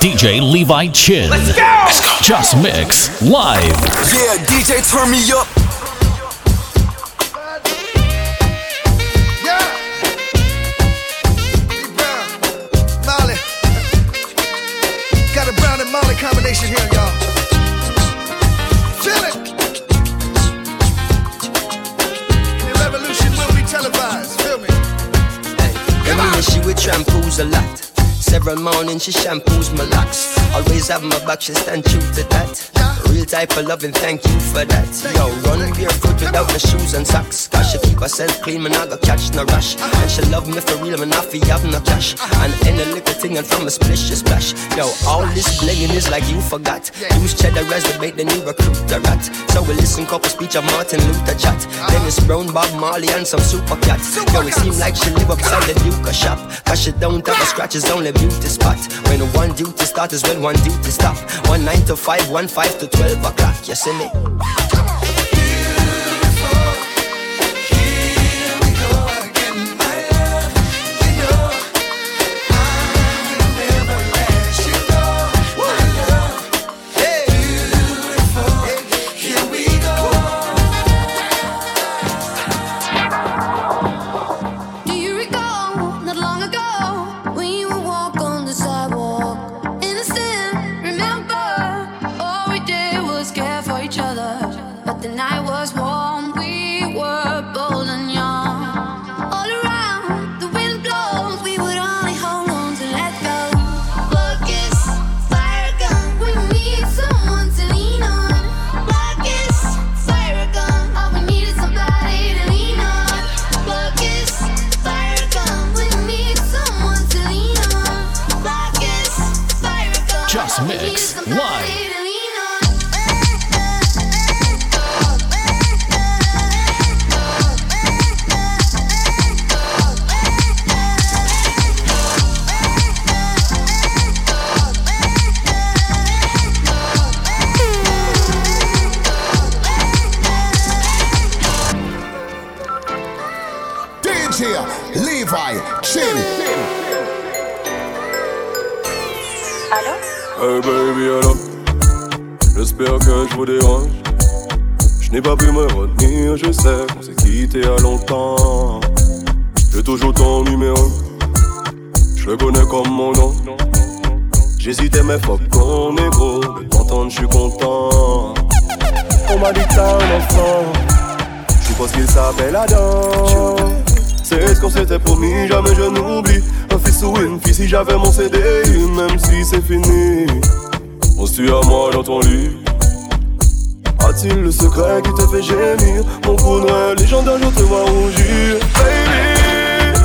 DJ Levi Chin. Let's go! Let's go! Jus Mix live. Yeah, DJ, turn me up. Yeah. Brown, Molly. Got a Brown and Molly combination here, y'all. Feel it. The revolution will be televised. Feel me? Come on. she would shampoos a lot. Several mornings she shampoos my locks. Always have my back, she stand true to that. Real type of loving, thank you for that. Yo, run barefoot without my shoes and socks. Cause she keep herself clean, man, I got catch no rush. And she love me for real, man, I feel have no cash. And any little thing and from a splish, she splash. Yo, all this blinging is like you forgot. Use cheddar as the bait, then you recruit the rat. So we listen couple speech of Martin Luther chat. Then it's Brown, Bob Marley, and some super cats. Yo, it seem like she live upside the Duke shop. Cause she don't have a scratches, only beauty spot. When one duty start is when one duty stop. One nine to five, one five to twelve o'clock. You see me? Live. Je n'ai pas pu me retenir, je sais qu'on s'est quitté a longtemps. J'ai toujours ton numéro, je le connais comme mon nom. J'hésitais, mais fuck qu'on est gros. De je suis content. On m'a dit t'as un enfant. Je suppose qu'il s'appelle Adam. C'est ce qu'on s'était promis, jamais je n'oublie. Un fils ou une fille si j'avais mon CD, même si c'est fini. On se à moi dans ton lit. A-t-il le secret qui te fait gémir? Mon faudrait légendaire, je te vois rougir. Baby,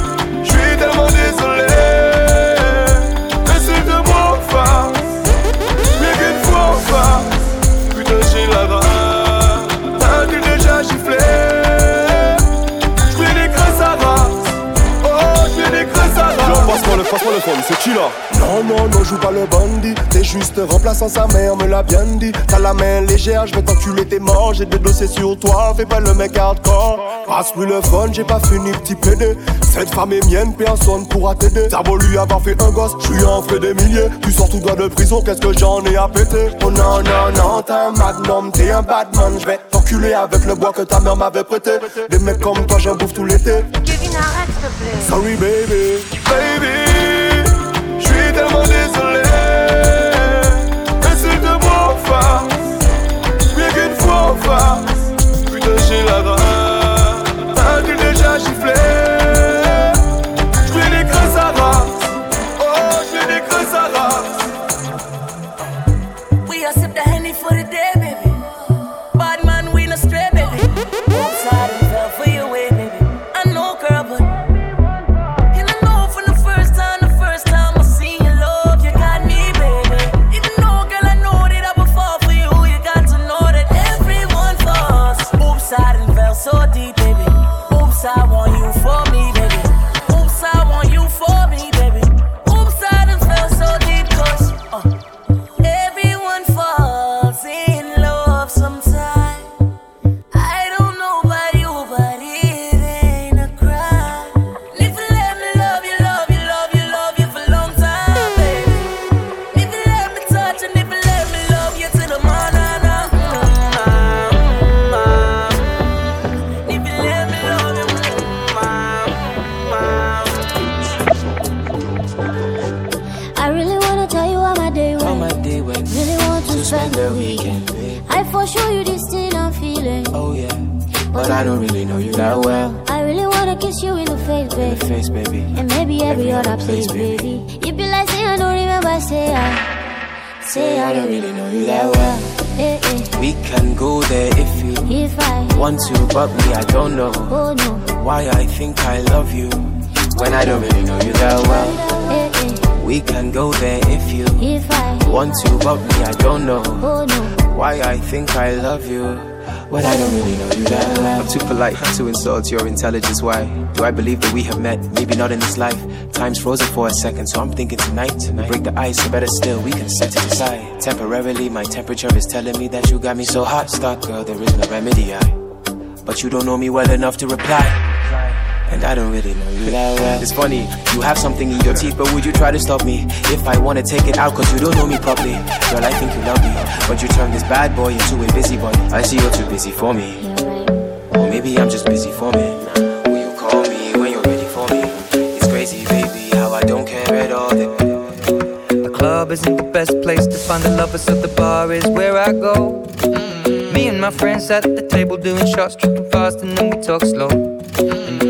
je suis tellement désolé. Le, le c'est qui là? Non, non, non, joue pas le bandit. T'es juste remplaçant sa mère, me l'a bien dit. T'as la main légère, je vais t'enculer, t'es mort. J'ai des dossiers sur toi, fais pas le mec hardcore. Passe-lui le phone, j'ai pas fini, petit PD. Cette femme est mienne, personne pourra t'aider. T'as lui avoir fait un gosse, je suis en fait des milliers. Tu sors tout droit de prison, qu'est-ce que j'en ai à péter? Oh non, non, non, t'es un magnum, t'es un badman. Je vais t'enculer avec le bois que ta mère m'avait prêté. Des mecs comme toi, j'en bouffe tout l'été. Kevin, arrête, s'il te plaît. Sorry, baby. Baby, why I think I love you when I don't really know you that well. eh, eh. We can go there if you If I want to, but me, I don't know oh why I think I love you when I don't really know you that well. I'm too polite to insult your intelligence. Why do I believe that we have met? Maybe not in this life. Time's frozen for a second, so I'm thinking tonight. tonight. Break the ice, or better still, we can set it aside. Temporarily, my temperature is telling me that you got me so hot. Stop, girl, there is no remedy. I, but you don't know me well enough to reply. And I don't really know you that well. It's funny, you have something in your teeth, but would you try to stop me? If I wanna take it out, cause you don't know me properly. Girl, I think you love me, but you turn this bad boy into a busybody. I see you're too busy for me. Or maybe I'm just busy for me. Will you call me when you're ready for me? It's crazy, baby, how I don't care at all. The club isn't the best place to find the lovers, so the bar is where I go. Me and my friends at the table doing shots, tripping fast, and then we talk slow.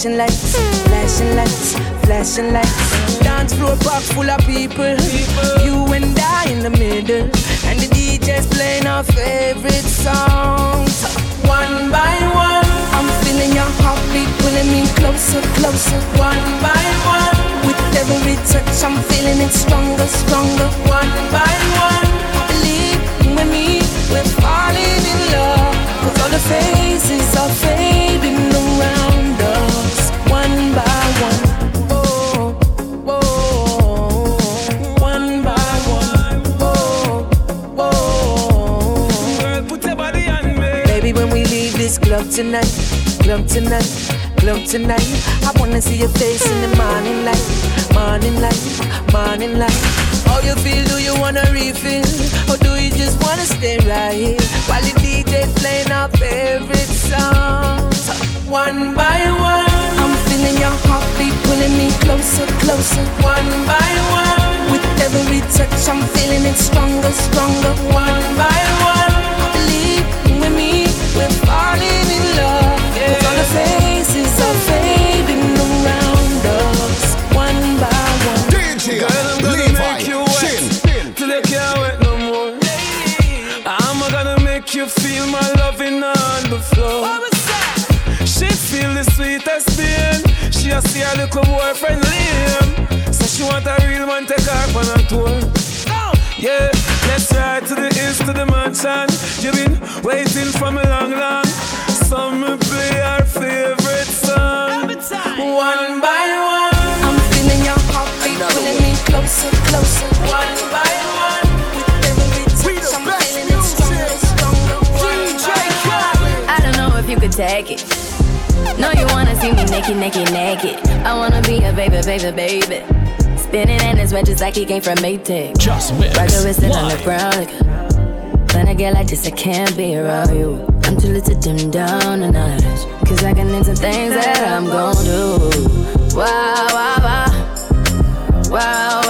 Flashing lights, flashing lights, flashing lights. Dance floor box full of people, you and I in the middle, and the DJ's playing our favorite songs. One by one, I'm feeling your heartbeat pulling me closer, closer. One by one, with every touch, I'm feeling it stronger, stronger. One by one, believe you and me, we're falling in love. Cause all the faces are fading around tonight, club tonight, club tonight, I wanna see your face in the morning light, morning light, morning light. How you feel? Do you wanna refill? Or do you just wanna stay right here while the DJ's playing our favorite songs? One by one, I'm feeling your heartbeat pulling me closer, closer. One by one, with every touch, I'm feeling it stronger, stronger. One by one, believe and me, we're falling in love. Cause all the faces are fading around us, one by one. I'm gonna make you wet till can't wet no more. I'm gonna make you feel my loving on the floor. She feel the sweetest pain. She a see her little boyfriend Liam. So she want a real man take her on a tour. Yeah, let's ride to the east to the mansion. You've been waiting for me long, long. So me play our favorite song. One by one, I'm feeling your heartbeat pulling me closer, closer. One by one, with every touch, I'm feeling it stronger, stronger. I don't know if you could take it. No, you wanna see me naked, naked, naked. I wanna be a baby, baby, baby. Spinning in his red just like he came from Maytag. Jus Mix Roger wrist on the ground like find a girl like this, I can't be around you. I'm too little to dim down the night. Cause I can into things that I'm gon' do. Wow, wow. Wow, wow, wow,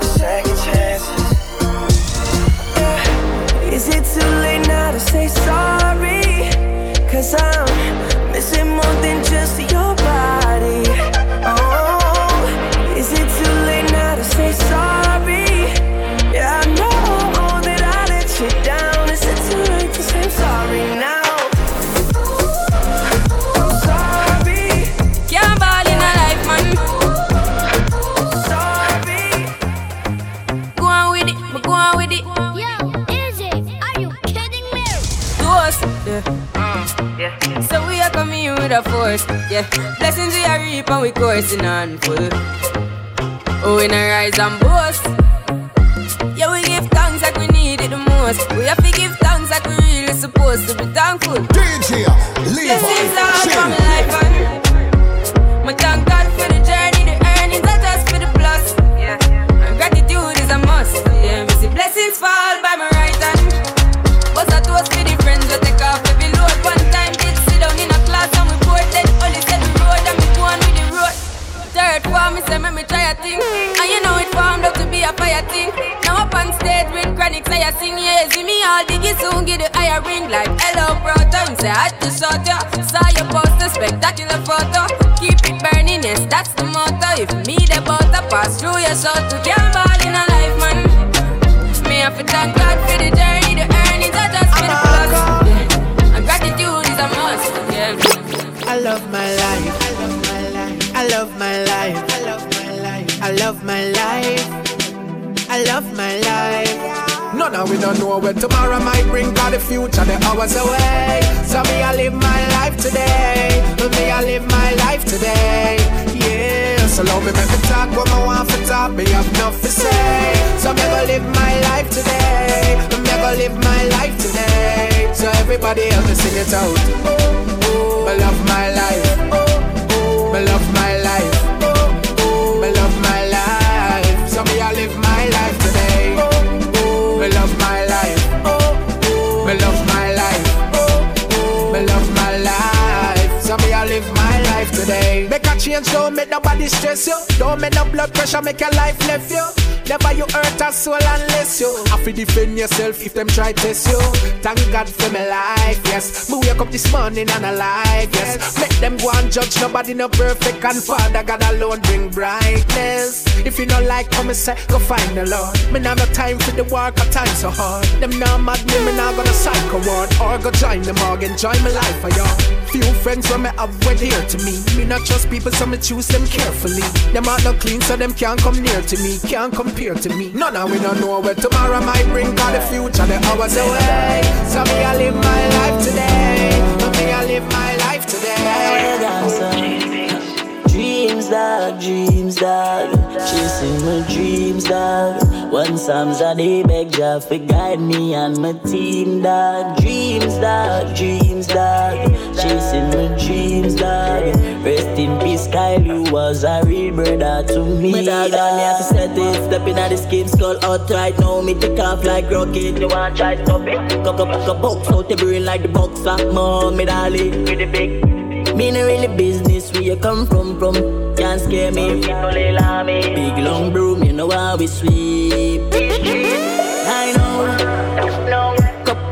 it too late now to yeah. Blessings we are reap and we coursing on full. Oh, we not rise and boast. Brother. Me say I just saw ya, saw your poster, spectacular photo. Keep it burning, yes that's the motto. If me the butter pass through your soul to can't ball in a life man. Me have to thank God for the journey, the earnings are just for the ah, plus. Yeah. And gratitude is a must. Yeah. I love my life. I love my life. I love my life. I love my life. I love my life. None of we don't know where tomorrow might bring Cause the future, the hours away. So me, I live my life today. Me, I live my life today. Yeah, so love me, make me talk. What I want to talk Me have enough to say. So me, go live my life today. Me, go live my life today. So everybody else sing it out. Oh, oh, oh. Me love my life change, don't make nobody stress you. Don't make no blood pressure, make your life left you. Never you hurt a soul unless you have to defend yourself if them try test you. Thank God for my life, yes. Me wake up this morning and alive, yes. Make them go and judge nobody no perfect and Father God alone bring brightness. If you don't like how me say, go find the Lord. Me not no time for the work, a time so hard. Them now mad me, me not gonna psycho ward or go join the them or join my life for y'all. Few friends when me have went here to me. Me not trust people, so me choose them carefully. Them are not clean, so them can't come near to me, can't compare to me. None of we don't know where tomorrow might bring, cause the future, the hours away. So me, I live my life today. Me, I live my life today. Dreams, dog, dreams, dog. Chasing my dreams, dog. One Psalms a day, beg Jah for guide me and my team, dog. Dreams, dog, dreams, dog. Chasing my dreams, dog. Rest in peace, Kyle, you was a real brother to me. My dog, and me have to set it. Stepping at the scheme, skull out right now. Me take off like rocket. You want try stop it? Cock up, cock up, box out the brain like the boxer. Mom, me darling, with the big. Me no really business where you come from, from Can't scare me, Big long broom, you know how we sweep I know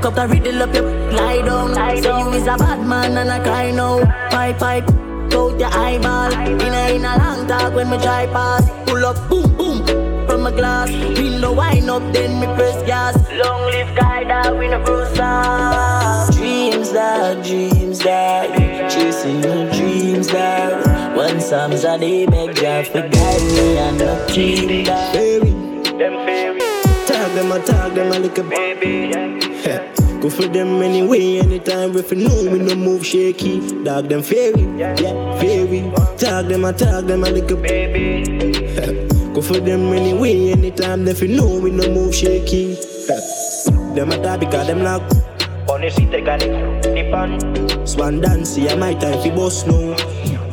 Cup, I riddle up your lie down Say you is a bad man and I cry now Pipe, pipe out your eyeball. In a, in a long talk when me drive past. Pull up, boom, boom, from a glass. Window wind up, then me press gas. Long live guy that we no cruise Dreams that, dreams that. Chasing your dreams that. When Psalms are they beg Jah for guide me and the team that. Fairy, them fairy. Tag them, I tag them, I like a baby. Go for them anyway, anytime if you know we no move shaky. Dog them fairy, yeah, fairy. Tag them, I tag them, I like a baby. Go for them anyway, anytime if you know we no move shaky. them a die because them lock. On the seat, they got it, dip on. Swan dance, yeah, my time fi boss now.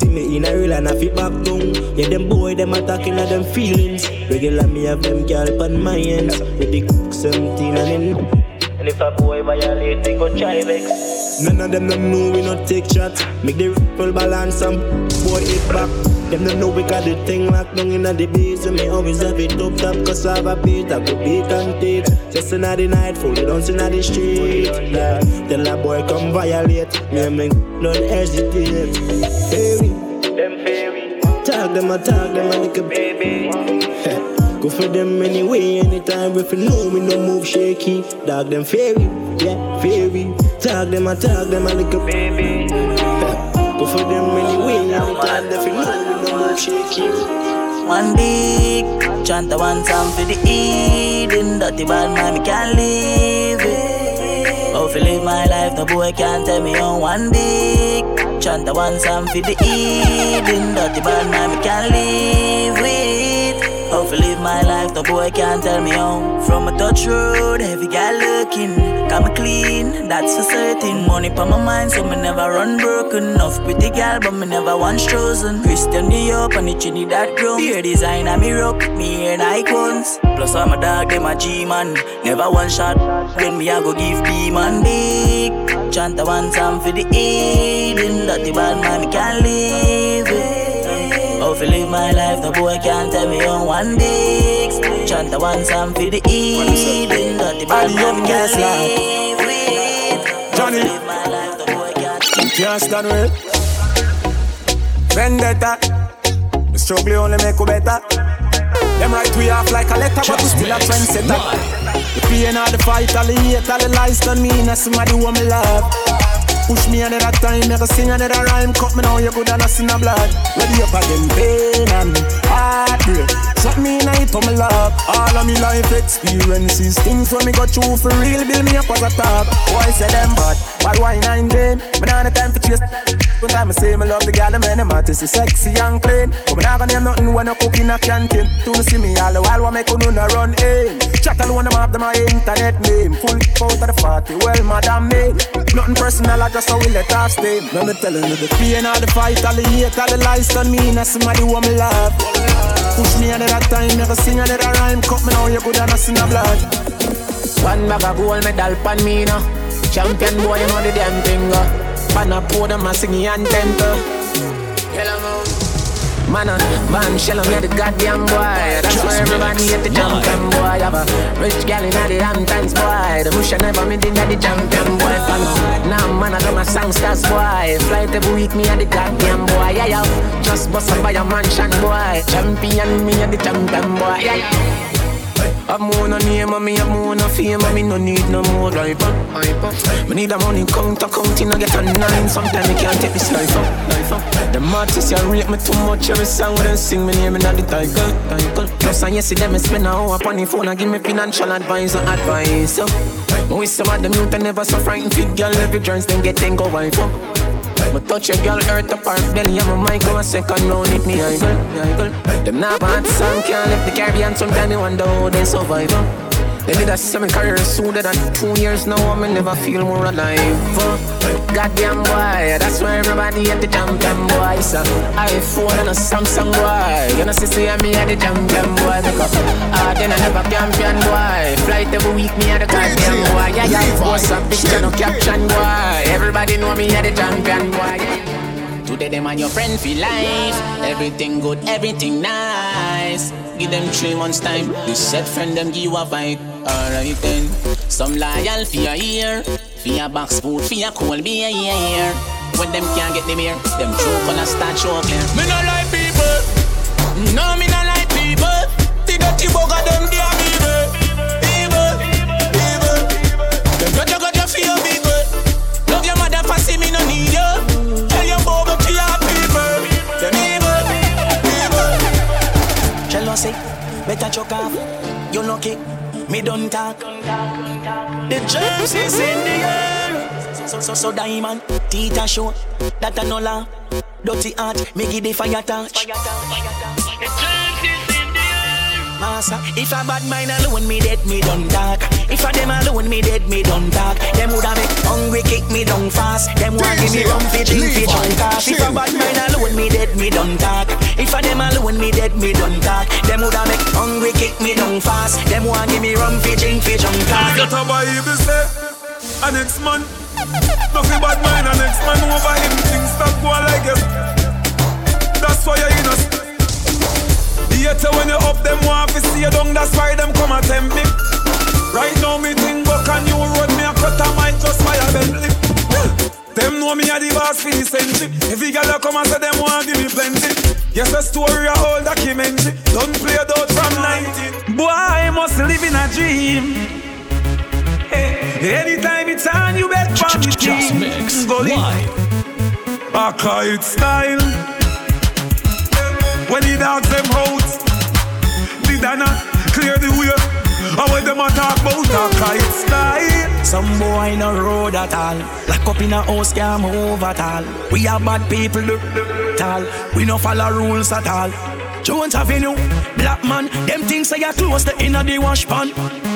Me in a real and I fi back down. Yeah, them boy, them attacking at them feelings. Regular me have them girl on my hands. With the cook 17 and then. If a boy violate, they go try vex. None of them don't know we not take shots. Make the ripple balance and boy it back. Them don't know we got the thing locked down in the base. And me always have it up top cause I have a beat. I go beat and take. Just another night, fully dancing on the street. Yeah. Tell a boy come violate. Me and me don't hesitate. Fairy, them fairy. Tag them, I tag them, I like a baby. Go for them anyway, anytime if you know me no move shaky. Dog them fairy, yeah, fairy. Tag them, I tag them, I like a baby. Go for them anyway, anytime if you know me no move shaky. One big chant the one song for the Eden. Dirty bad man, me can't live it. Oh, if live my life, no boy can't tell me on one big chant the one song for the Eden. Dirty bad man, me can't live my life, the boy can't tell me how. From a touch road, heavy guy looking. Got me clean, that's for certain. Money on my mind, so me never run broken. Enough pretty gal, but me never once chosen. Christian New York and the that ground. Beer design, I me rock, me and icons. Plus, I'm a dog, them a G man. Never one shot, when me I go give B man big. Chant the one time for the evening. That the bad man, me can't live it. How to live my life, the boy can't tell me on one day. Chant the one song for the evening, got the bad man can't live with. Johnny, you can't stand with Vendetta, the struggle only make you better. Them right we off like a letter, but we still a trendsetter. The pain of the fight, all the hate, all the lies done me, and somebody who me love. Push me another time, make a sing another rhyme. Cut me now, you good and I see no blood. Ready up again, pain and heartbreak. Shut me in for my love. All of me life experiences, things when me got through for real, build me up as a top. Why say them bad? But why nine them? But now the time for chase. One time I say me love the girl, the man, them artist is sexy and clean. But me not gonna nothing when I cook in a canteen. To see me all the while, what make you run in. Chat alone, have them my internet name. Full out of the party, well, madam me. Nothing personal, I just how we let off steam. Let me telling you the pain, all the fight, all the hate, all the lies on me. Now somebody who me love. Push me another time, never sing another rhyme. Cut me now, you good and I see no blood. One bag of gold medal pan me now. Champion boy, you know the damn thing. Uh. Pan a pour them a singing anthem. Uh. Man, uh, man, shell me the goddamn boy. That's why everybody hate the champion boy. I have a rich gal in the Hamptons boy. The bush never made in the champion boy. Now man, I got my songsters boy. Flight every week, me and the goddamn boy. Yeah, yeah. Just bust up by a mansion boy. Champion, me and the champion boy. Yeah, yeah. I'm more no name and me have more no fame and me no need no more hyper. hyper. Me need a money counter counting I get a nine. Sometimes me can't take this life up, life up. The artists you rate me too much every song when they sing me name in the title, title. Plus I yes them me spend a hour upon the phone and give me financial advice and advice. So, but with some of them youth never so frightened fit girl every joints then get go wife up. Me touch a girl, earth apart belly and my mic go a second round it me idol. Them not bad song can't left the Caribbean. Sometimes me wonder how they survive. They did a seven career sooner than two years now. I never feel more alive. Goddamn boy, that's why everybody at the champion boy. So iPhone and a Samsung boy. You know, see, see me at the champion boy. Make up, ah, then I never champion boy. Flight every week, me at the goddamn boy. Yeah, yeah, post a picture, no caption boy. Everybody know me at the champion boy. Today them and your friend feel life Everything good, everything nice Give them three months time This set friend them give you a vibe Alright then Some loyal for your ear for your box food, for your cold beer, when them can't get them here. Them when I start clear. Me no like people. No, me no like people. The dirty bugger them they better chuck off. You lucky, me don't talk. The germs is in the air. So so so diamond, teacher show that I no laugh. Dirty heart, me give the fire touch. Massa, if a bad mind alone, me dead, me don't talk. If a them alone, me dead, me don't talk. Them woulda make hungry, kick me down fast. Them want give me rum, fi drink, fi drunk off. If a bad mind alone, me dead, me don't talk. If a them alone, me dead, me don't talk. Them woulda make hungry, kick me down fast. Them want give me rum, fi drink, fi drunk off. Get a Bible say, a next man. Nothing bad mind, a next man over him. Things stop going like this. That's why you're innocent. Theater when you up them want to see you down, that's why them come and tempt me. Right now me think buck a new road, me a cut a mind just by a Bentley. Them know me a the boss for the century. Every girl that come and say them want give me plenty. Yes, a story a whole documentary. Don't play it out from 19. Boy, I must live in a dream. Hey, anytime it's on, you bet for me Jus Mix call it style. When the dogs them out, the Dana clear the way. And when them a talk about a kite style. Some boy no road at all. Lock up in a house can't move at all. We are bad people, do at all. We no follow rules at all. Jones Avenue, black man, them things say you close the inner the wash pan.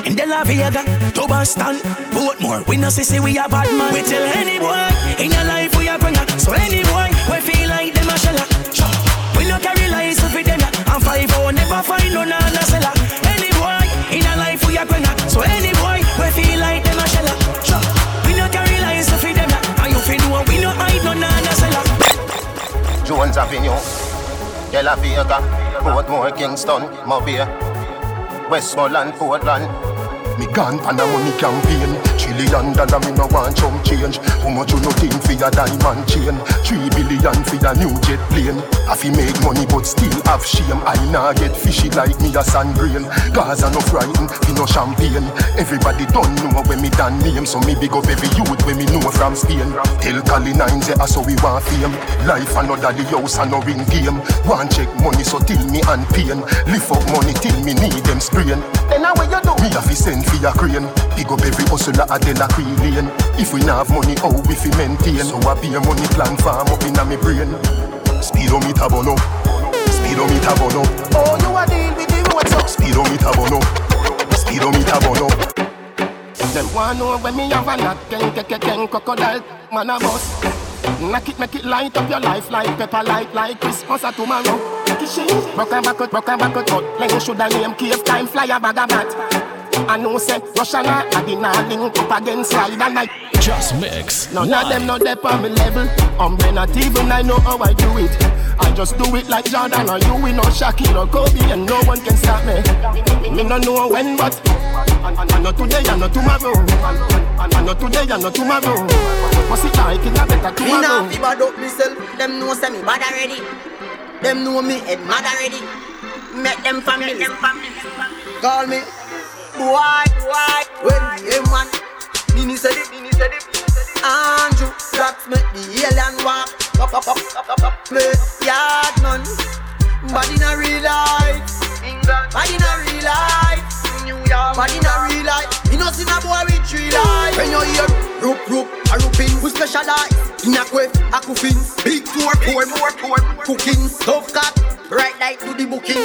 In De La Vega, to Boston, Portmore, we no see say we a bad man. We tell any boy in your life we a bringer. So any find no nana seller. Any boy in a life we a bringer. So any boy we feel like them a shella. We no carry lies if we them ya. And you feel know we no hide no nana seller. Jones Avenue, De La Vega, Portmore, Kingston, Mobile, Westmoreland, Portland. Me gone pan a money campaign. Trillion dollar me no want chump change. How much you no think for your diamond chain? Three billion for your new jet plane. I fi make money but still have shame. I nah get fishy like me a sand grain. Gaza no frightened fi no champagne. Everybody don't know when me done name. So me big up every youth when me know from Spain. Tell Cali nine say ah, so we want fame. Life another the house and no ring game. Want check money so till me and pain. Lift up money till me need them sprain. Then how you do? Me a fi send for your crane. Big up every hustler a de la lane If we not have money, how we fi maintain? So I be a money plan farm up in a me brain. Speedometer bono Speedometer bono Oh, you a deal with the roads up. Speedometer bono Speedometer bono Them want know when me have a knock, ken, ken, ken, crocodile, man a bus. Knock it, make it light up your life like pepper light, like Christmas or tomorrow. And back out, broke and back out, but like you shoulda name cave time, fly a bag of bat. I know say Russia na I did not link up against slide and like Jus Mix. None of them know they on me level. Um, I'm not even I know how I do it. I just do it like Jordan or you, we know Shaquille or Kobe, and no one can stop me. Me no know when, but I, I, I know today, I know tomorrow. I, I know today, I know tomorrow. What's it like? It's a better Me nah tomorrow. fi bad up myself. Them know say me bad already. Them know me head mad already. Make them family them family. Call me boy, boy. When the man, Nini said it, Nini said it. Andrew, blacks make the alien walk. Up, up, up, up, up, up. Play yard man. Body in a real life. England. Body in a real life. Body in a real life. You know see my boy with three life. When you hear roop roop, a rooping, we specialize in a quiff, a coffin, big tour, pour more, pour cooking, tough cut, right like to the booking.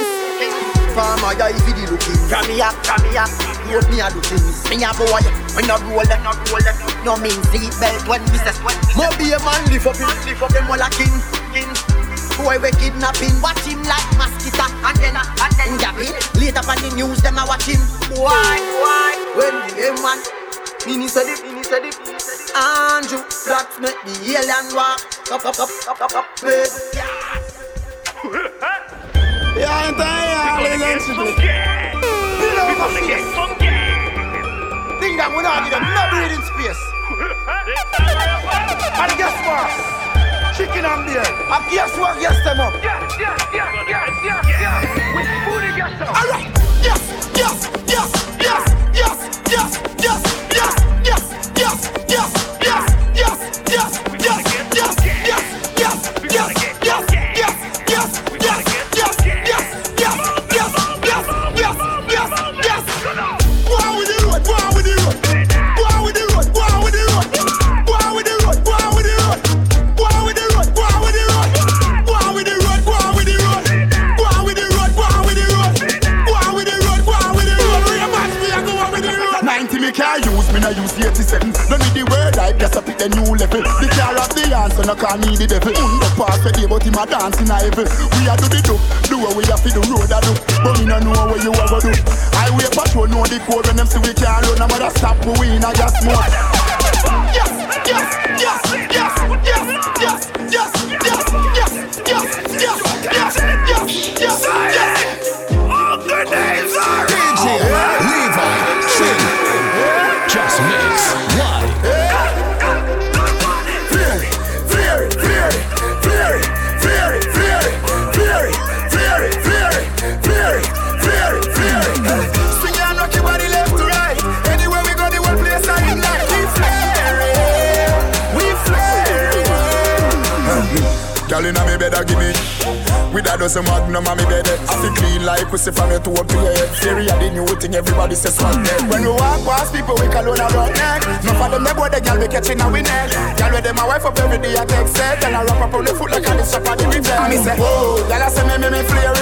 Farmer, yeah, if you the looking. From me up, from me up, you me a do things. Me a boy, when not roll it, not roll. No mean seat belt when we say sweat. Mo be a man, lift up lift up him all a king, king. Boy, we kidnapping, him. On the news, them a watch him. Why, why? When the M man, Mini said it, Mini said it. Andrew, blacks make the alien walk. Up, up, up, up, up, up, babe. Yeah, entire ladies and gentlemen. You know what I'm saying? Think that we're not give them no breathing space. And guess what? chicken ambience. I guess what gas them up. Yes, yes, yes, yes, yes, yes. We're and gas up. All right. Yes, yes, yes, yes, yes, yes. new level. The car of the answer, no can need the devil. Mm, the past the day, but him a dance in a heaven. We a do the do, do what we a to do, road a do. But me no know what you ever do. I Highway patrol know the code when them see we can't run. I'm gonna stop, but we in a gas mode. Yes, yes, yes, yes, yes, yes, yes. With a dozen magnum on me bed. I feel clean like pussy from your toe up to your. Theory of the new thing, everybody says swag neck. When we walk past people, we call on a rock neck. No for them, they boy the girl we catching a we neck. Girl with them, my wife up every day, I take set. And I wrap up on the foot like a this up on the reject. Me say, whoa, girl I say me, me, me flare.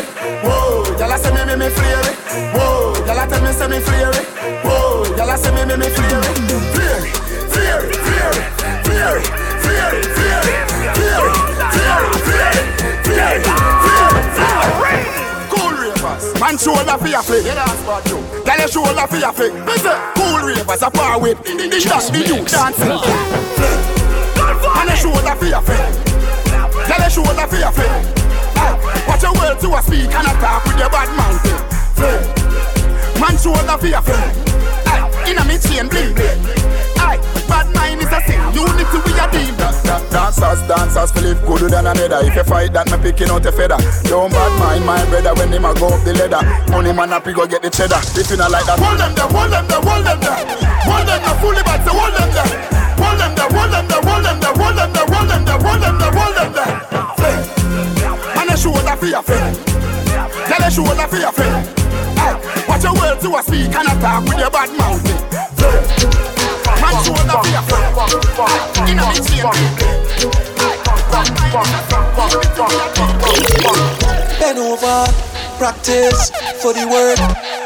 Whoa, girl I say me, me, me flare. Whoa, girl I tell me, say me flare. Whoa, girl I say me, me, me flare it. Flare it, flare it, flare it, flare it, flare it, flare it, flare it, flare it, flare it, flare it, man shoulder for your flick. Yeah, that's what you. Girl your shoulder for your flick. Cool ravers a power with. That's the youth dancing. Man your shoulder for your flick. Girl your shoulder for your flick. Watch your words to a speak and a talk with your bad mouth. Flick. Man shoulder for your flick. Aye, Inna me chain bling bling. Bad mind is a sin. Unity we a deal. Dancers, dancers, feel live gooder than another. If you fight that, me picking out a feather. Don't bad mind my brother when him a go up the ladder. Money man happy go get the cheddar. If you not like that, hold them there, hold them there, hold them there. Hold them there, fully back, so hold them there. Hold them there, hold them there, hold them there, hold them there, hold them there, hold them there, hold them there. Fling. Man, a shoulder for your friend. Tell a shoulder for your friend. Aye, Watch your words to a speak and a talk with your bad mouth. Fling. Your friend. Aye, Inna me chain. Bend over, practice for the work.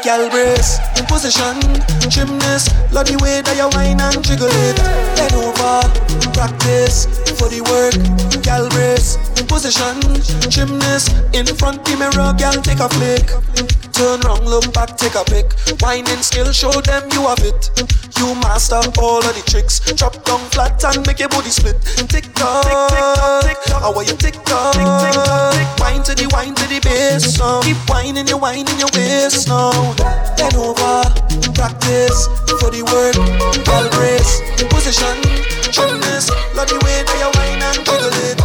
Gal brace in position, gymnast. Love the way that you whine and jiggle it. Bend over, practice for the work. Gal brace in position, gymnast. In front the mirror, gal take a flick. Turn round, look back, take a pic. Whining skill, show them you have it. You master all of the tricks. Drop down flat and make your body split. Tick tock, tick tock. How are you tick tock, tick tick tock, tick. Wine to the wine to the bass now. Keep whining, you whining your waist now. Bend over, practice for the work. Ball brace, position, gymnast. Love the way that you whine and jiggle it.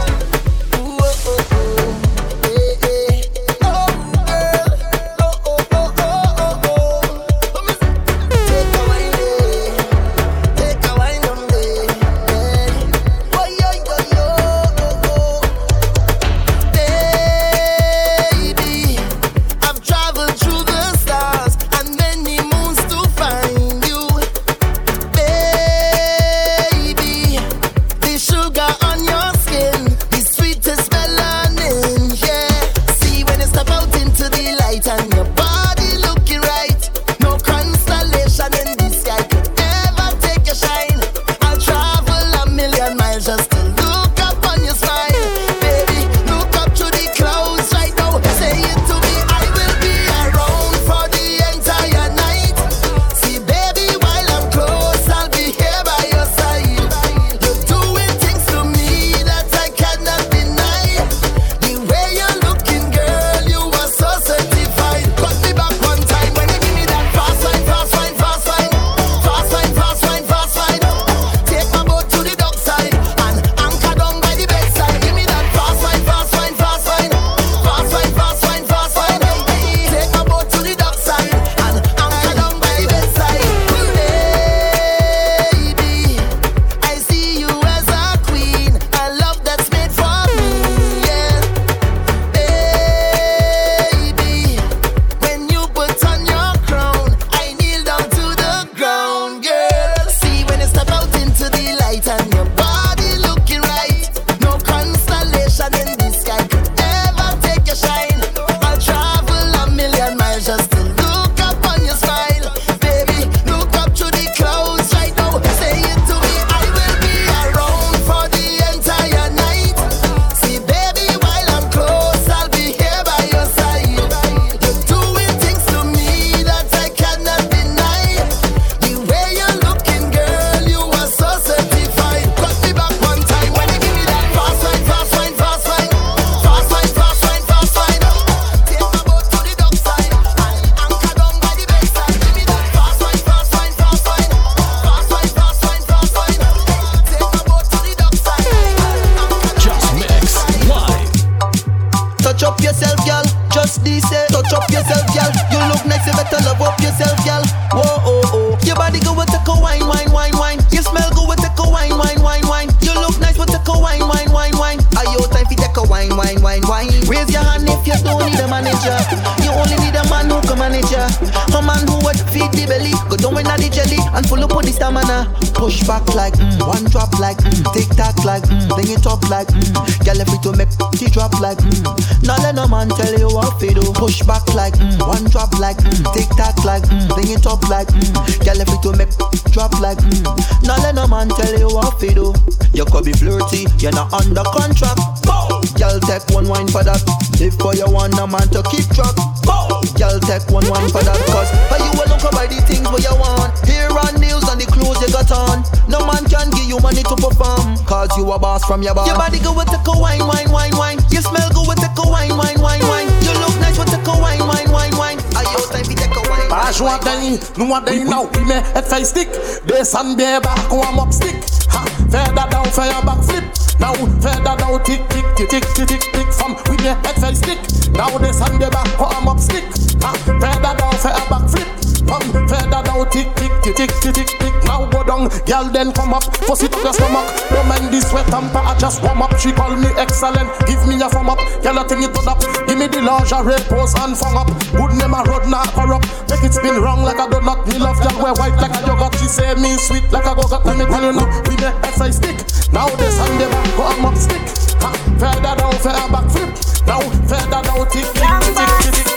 Money to perform. Cause you a boss from your bar. Your body go with take a wine, wine, wine, wine. You smell good with take a wine, wine, wine, wine. You look nice with take a wine, wine, wine, wine. Are you time to take a wine? Pas joie d'ailleurs, nous a d'ailleurs now, we met head face stick. Descend bien bas, comme up stick. Ha, faire that down, faire un backflip. Now, faire that down, tick, tick, tick, tick, tick, tick, tick. From we met head face stick. Now descend bien bas, comme up stick. Ha, faire that down, faire un backflip. Faire that down, tick, tick, tick, tick, tick, tick, tick. Now go down, girl then come up, push it up your stomach. Don't mind this sweat I just warm up. She call me excellent, give me a thumb up. Girl, I think it up. Give me the lingerie pose and fung up. Good name a road not corrupt. Make it spin wrong like a donut. Me love girl wear white like a yogurt. She say me sweet like a go-got. Let me tell you now, we make exercise stick. Now this and the back, go I'm up stick. Ha, further down, further back flip. Now further down, tick, tick, tick, tick, tick, tick.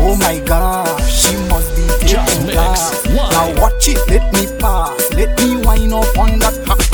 Oh my god, she must be taking class. Now watch it, let me pass. Let me wind up on that hot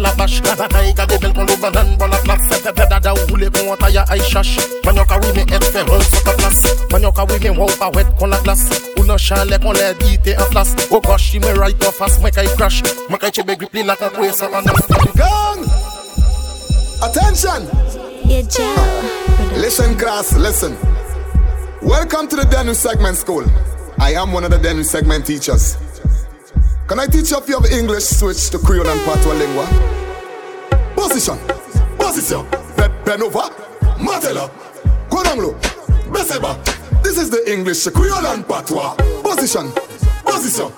calabash That I got the belt on over and bon la place Fait fait dada ou roule con taille I chash Man yo ka oui et fait rond sur ta place Man yo ka oui me pa wet con la glace Ou nan chalet kon lè bite en place Oh gosh, she me right off fast Mwen kay crash Mwen kay chebe grip li like a kwe sa an Gang! Attention! Listen, class, listen. Welcome to the Denu Segment School. I am one of the Denu Segment teachers. Can I teach you if you have English? Switch to Creole and Patois lingua? Position, position, Be- bend over, matela, go beseba. This is the English Creole and Patois. Position, position,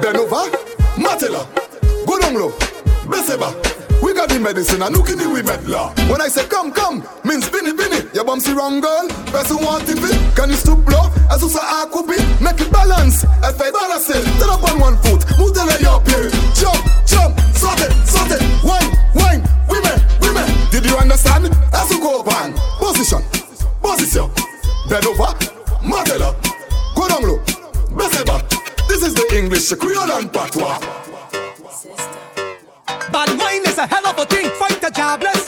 bend over, matela, go beseba. Got the medicine and look in the we medla. When I say come, come, means binny, binny. Your bum see wrong girl, person want it. Can you stoop low? As you say, I could be. Make it balance. If I balance it, turn up on one foot. Move the leg up here. Jump, jump, sort it, sort it. Wine, wine, women, women. Did you understand? As you go up on position, position. Bend over, Mandela. Go down low, Beseba. This is the English, Creole and Patois. Bad mind is a hell of a thing. Fight a jobless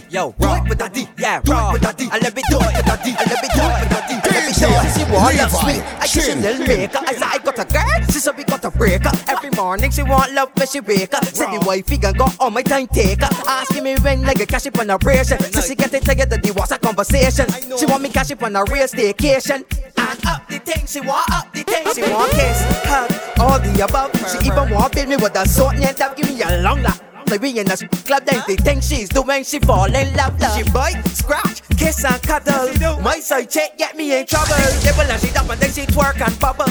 Do it with daddy. Yo, it with daddy. Yeah, it with daddy. I let me do it with daddy. I let me do it with daddy. I let me do it. She want love sweet. I kiss a little maker. I said I got a girl. She said we got a breaker. Every morning she want love when she wake up. Said the wifey gon' go on my time taker. Asking me when like a cash up on a ration. So she get it that the was a conversation. She want me cash up on a real staycation. And up the thing, she want up the thing. She want kiss, hug, all the above. She even want build me with a sword and that give me a long lap. In a club, they think she's doing, she fall in love. love. She bite, scratch, kiss and cuddle. My side chick get me in trouble. Devil and she dump and then she twerk and bubble.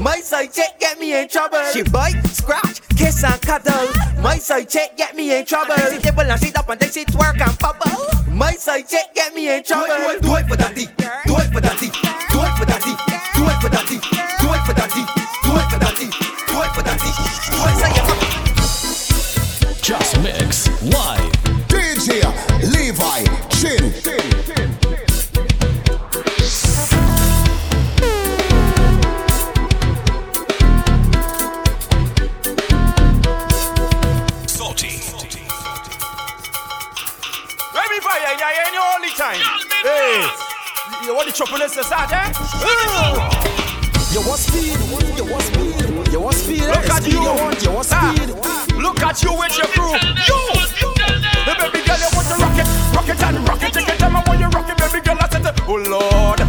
My side chick get me in trouble. She bite, scratch, kiss and cuddle. My side chick get me in trouble. She Devil and she dump and then she twerk and bubble. My side chick get me in trouble. Do it, do it for daddy. Do it for daddy. Do it for daddy. Do it for daddy. Do it for daddy. Do it for daddy. Do it for daddy. Do it for daddy. Jus Mix Live. DJ Levi Chin. Salty. Let me fire, yeah, yeah, you time. Hey, you want the chocolate start, eh? You want speed, you want speed, you want speed. Look at you. you want, speed. Look at you with your crew. You. Baby girl, you want to rock it, rock it and rock it. Take your time, I want you rock it, baby girl. I said, oh Lord,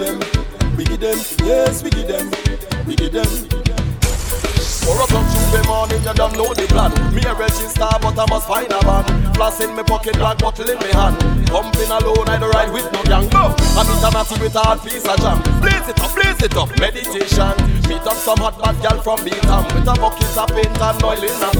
them. We give them, yes, we give them. We give them. Four o'clock Tuesday morning, you don't know the plan. Me a register, but I must find a van. Flask in my pocket, black bottle in my hand. Pumping alone, I don't ride with no gang. Go! I meet a natty with a hard piece of jam. Blaze it up, blaze it up, meditation. Meet up some hot bad girl from Beatam with a bucket of paint and oil in a.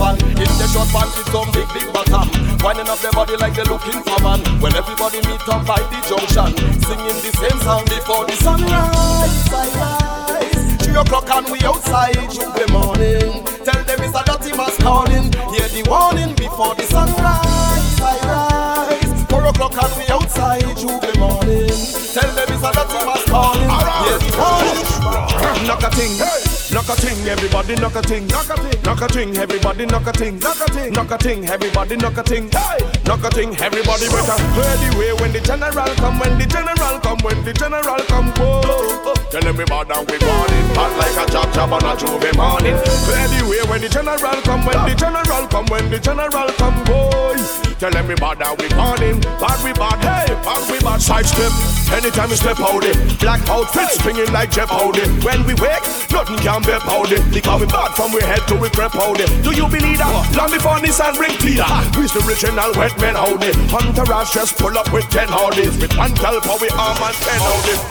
In the short pants with some big big bottom. Winding up their body like they're looking for man. When everybody meet up by the junction, singing the same song before the sunrise. I rise. Three o'clock and we outside Tuesday morning. Tell them it's a dirty mass calling. Hear the warning before the sunrise. I rise. Four o'clock and we outside Tuesday morning. Tell them it's a dirty mass calling. Hear the warning. Knock a thing, knock a ting, everybody knock a ting, knock a ting, knock a ting, everybody knock a ting, knock a ting, knock a ting, everybody knock a ting, hey, knock a ting, everybody better clear the way when the general come, when the general come, when the general come, whoa. Tell everybody we morning, hot like a chop chop on a J'ouvert morning. Clear the way when the general come, when the general come, when the general come, boy. Tell everybody we morning, bad we bad, hey, bad we bad. Side step, anytime we step out it, black outfit swinging like Jeff Howdy. When we wake, nothing can be powder. They call me bad from we head to we crep powder. Do you believe that? Long before Nissan bring Peter. We's the original wet men howdy. Hunter Rash just pull up with ten howdies. With one tell for we arm and ten howdies.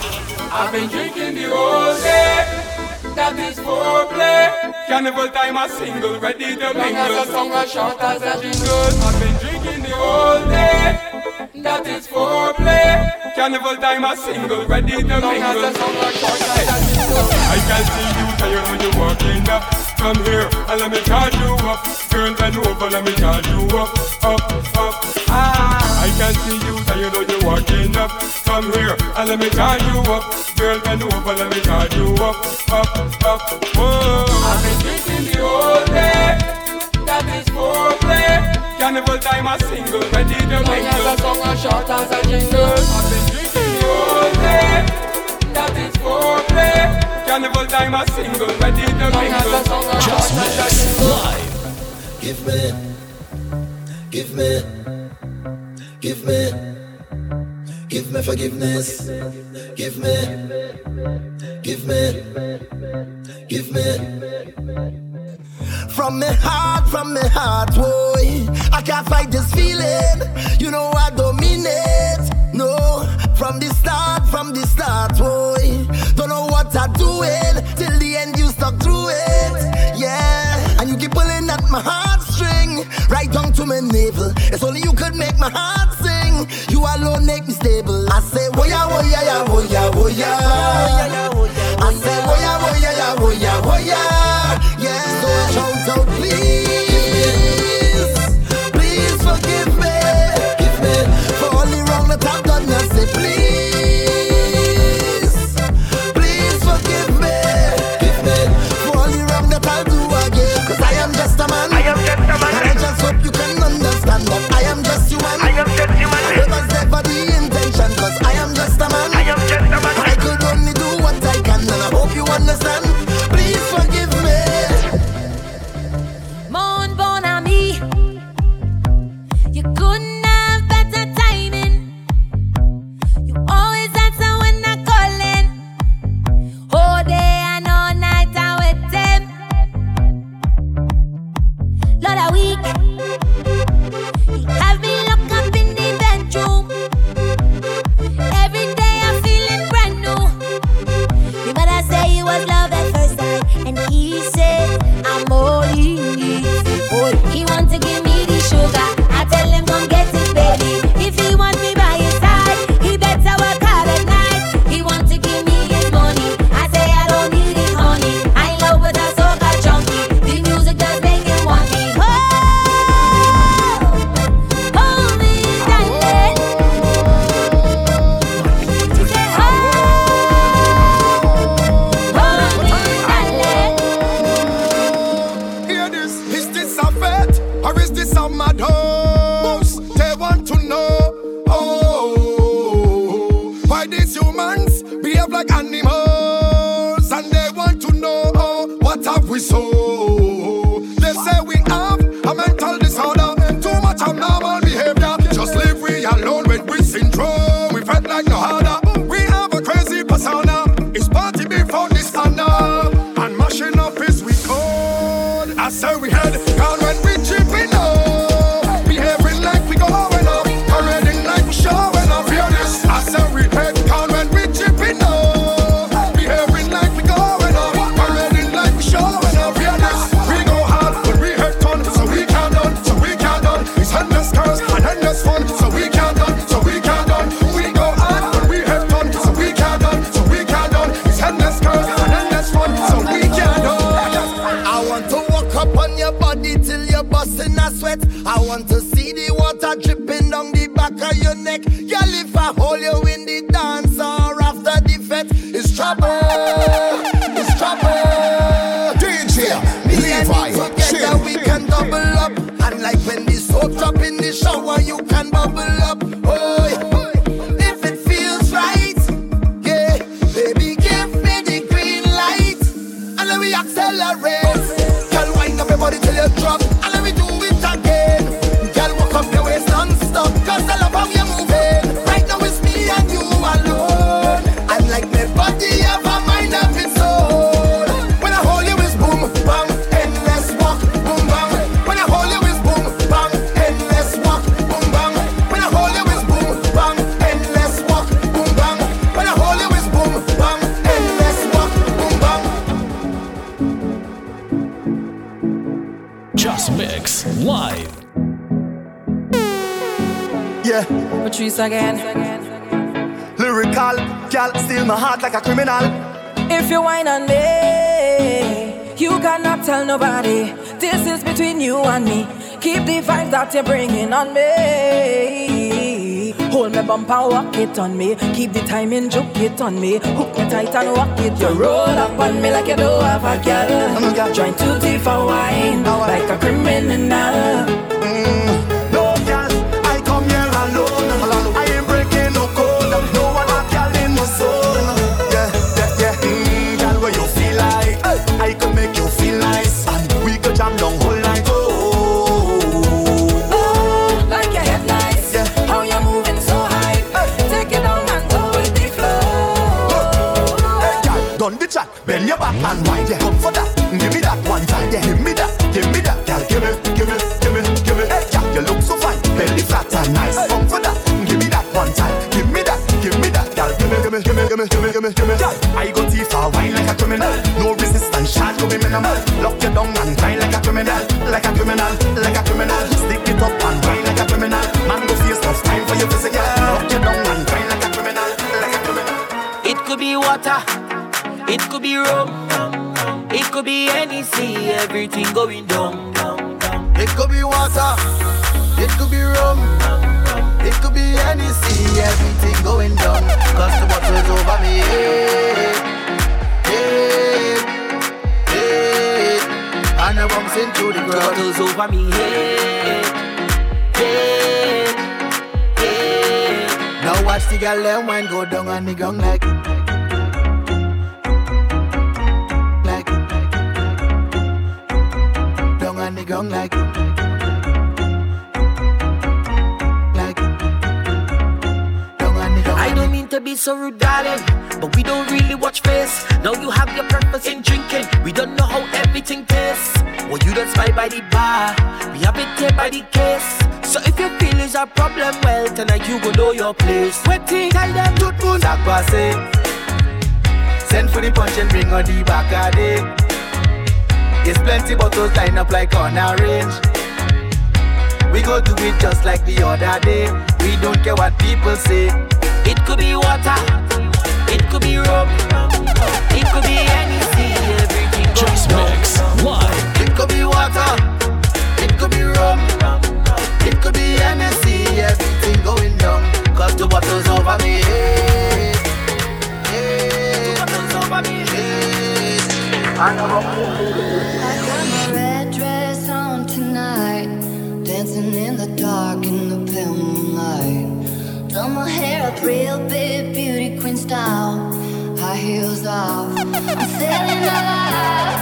I've been drinking the whole day. That is foreplay. Carnival time a single, ready to mingle. as a song, as short as a jingle. I've been drinking the whole day. That is foreplay. Carnival time a single, ready to mingle. as a song, as short as a jingle. I can see you, so you know you're walking up. Come here and let me charge you up. Girl, bend over, let me charge you up, up, up. Ah, I can see you, so you know you're walking up. Come here and let me charge you up. Girl, bend over, let me charge you up, up, up. Whoa. I've been drinking the whole day. That is foreplay. Carnival time a single, ready to mingle. as a song, as short as a jingle. I've been drinking the whole day. That is foreplay. Carnival time a single, ready to mingle. as a song, as short as a jingle. Give me, give me, give me, give me forgiveness. Give me, give me, give me. From me heart, from me heart, boy. I can't fight this feeling. You know I don't mean it. No, from the start, from the start, boy. Don't know what I'm doing. Till the end, you stuck through it. Yeah. And you keep pulling at my heartstring. Right down to my navel. It's only you could make my heart sing. You alone make me stable. I say, woya, woya, ya, woya, woya. I say, woya, woya, ya, woya, woya. I we had gone when we in a sweat. I want to see the water dripping down the back of your neck. Girl, if I hold you in the dance or after the fete, it's trouble. It's trouble. DJ, Levi, together we can double up. And like when the soap drop in the shower, you can bubble again. Lyrical, gal, steal my heart like a criminal. If you whine on me, you cannot tell nobody. This is between you and me. Keep the vibe that you're bringing on me. Hold me bump and walk it on me. Keep the timing, juke it on me. Hook me tight and walk it. You roll up on me like you don't have a girl. Join two teeth for wine like a criminal. No, Bend and wind. Yeah, up for that. Give me that one time. Yeah, give me that. Give me that, gal. Give me, give me, give me, give me. Hey, gal, you look so fine. Belly flat and nice. Up for that. Give me that one time. Give me that. Give me that, gal. Give me, give me, give me, give me, give me, give me, give me. Gal, I go teeth for wine like a criminal. No resistance, charge to be minimal. Lock you down and grind like a criminal, like a criminal, like a criminal. Stick it up and grind like a criminal. Man, go face enough time for your physical. Lock you down and grind like a criminal, like a criminal. It could be water, it could be rum, it could be Hennessy, everything going down. It could be water, it could be rum, it could be any sea, everything going down. Cause the bottle's over me. Hey, hey, hey. And the bumps into the ground. Bottles over me head, head. Now watch the girl them wine go down on the like like so rude, darling, but we don't really watch face. Now you have your purpose in drinking. We don't know how everything tastes. Well, you don't spy by the bar. We have it here by the case. So if your feelings is a problem, well, tonight you go know your place. Waiting, tell them Tout moun dak pase Send for the punch and bring on the back of it There's plenty bottles lined up like on a range We go do it just like the other day We don't care what people say It could be water, it could be rum, it could be anything, everything Jus Mix live. It could be water. It could be rum. It could be Hennessy Everything going down. Cause the bottles over me. Hey, hey, The bottles over me hey. I I got my red dress on tonight, dancing in the dark in the real big, beauty queen style, high heels off. I'm feeling alive.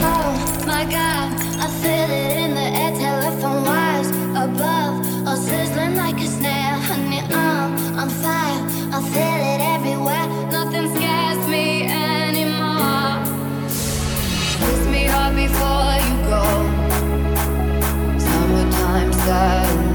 Oh my God, I feel it in the air, telephone wires above, all sizzling like a snare. Honey, I'm on fire. I feel it everywhere. Nothing scares me anymore. Kiss me hard before you go. Summertime sadness.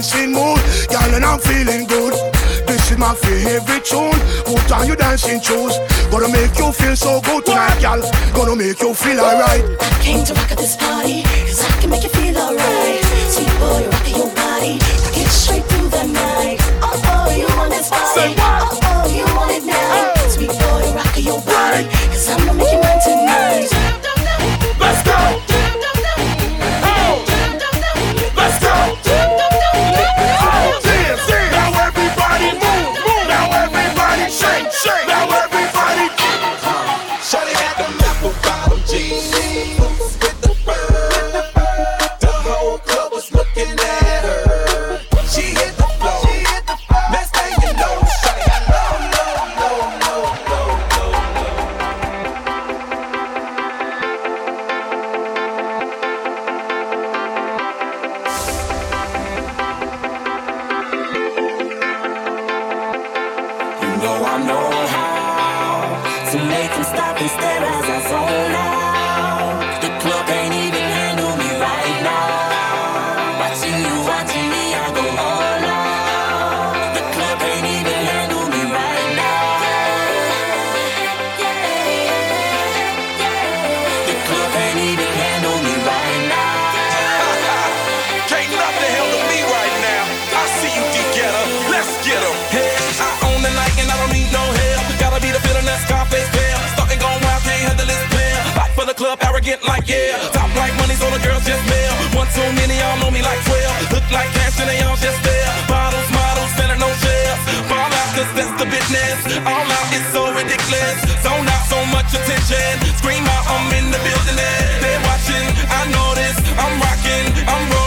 Dancing mood, girl, and I'm feeling good. This is my favorite tune. Put on your dancing shoes. Gonna make you feel so good tonight, girl. Gonna make you feel alright. I came to rock at this party, cause I can make you feel alright. Sweet boy, rockin' your body, rock it straight through the night. Oh, oh, you want this body. Oh, oh, you want it now. Sweet boy, rockin' your body, cause I'ma make you mine tonight. Shake. Now arrogant like yeah. Top like money, so the girls just mail. One too many, y'all know me like 12. Look like cash and they all just there. Bottles, models, spending no shares. Ball out, cause that's the business. All out is so ridiculous. Zone out, so much attention. Scream out, I'm in the building. They're watching, I know this. I'm rocking, I'm rolling,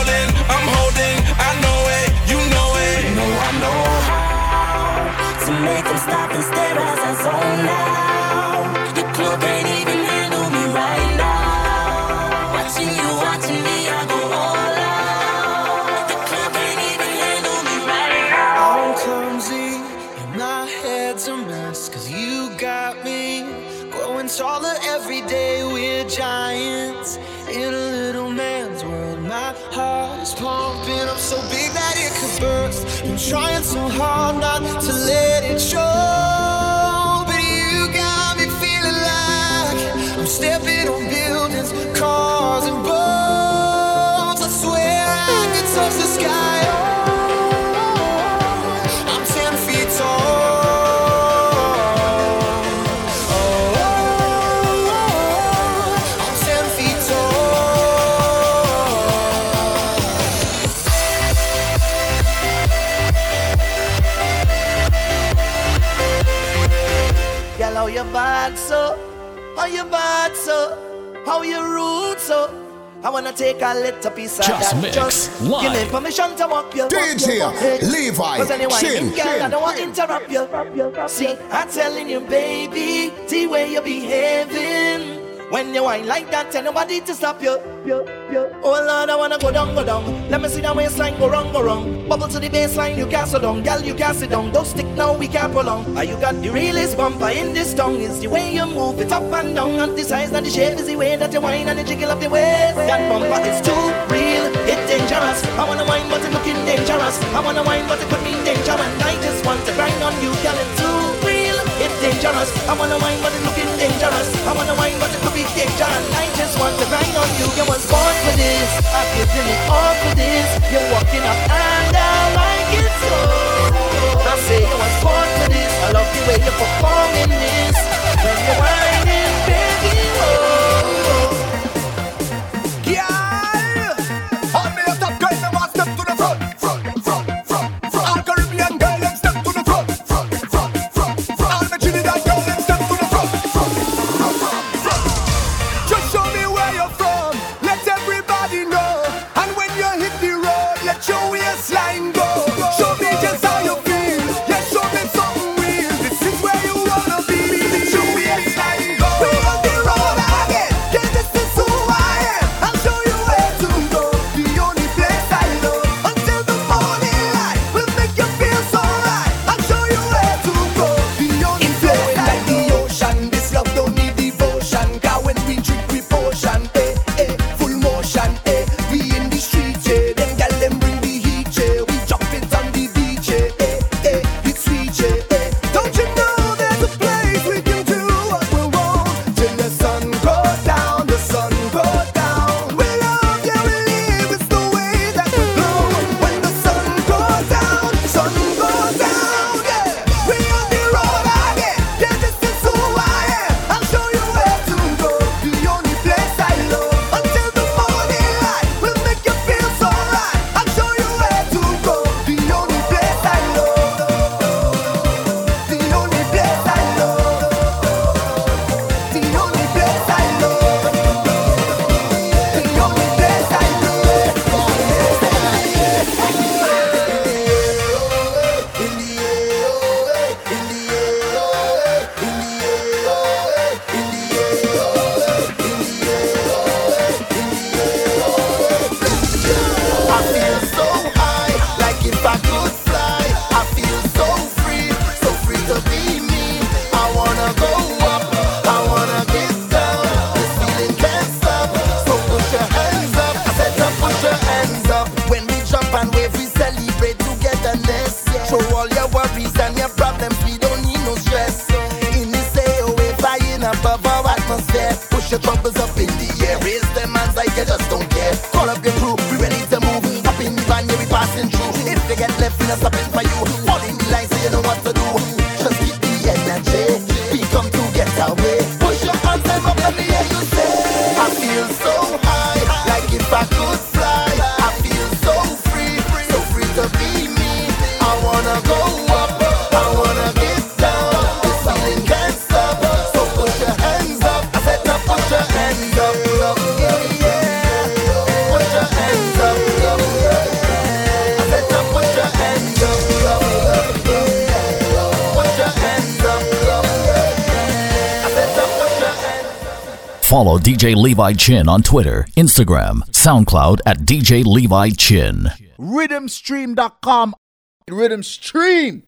wanna take a little piece of Just that. mix Just live. give me permission to walk you. walk DJ you, walk you. Levi Cause anyway, Chin. girl, I don't want to interrupt you. See, I'm telling you, baby, see where you're behaving. When you whine like that, tell nobody to stop you. You. Oh Lord, I wanna go down, go down. Let me see that waistline go wrong, go wrong. Bubble to the baseline, you can't sit down. Girl, you can't sit down. Don't stick now, we can't prolong. Are you got the realest bumper in this tongue? Is the way you move it up and down. And the size and the shape is the way that you whine and the jiggle of the waist. That bumper is too real, it's dangerous. I wanna whine, but it's looking dangerous. I wanna whine, but it could mean danger. And I just want to grind on you, girl, it's too dangerous. I wanna wine, but it's looking dangerous. I wanna wine, but it could be dangerous. I just want to grind on you. You was born for this. I've given it all for this. You're walking up and down like it's so. I say you was born for this. I love the way you're performing this. When you're whining, DJ Levi Chin on Twitter, Instagram, SoundCloud at DJ Levi Chin. Rhythmstream.com. Rhythmstream.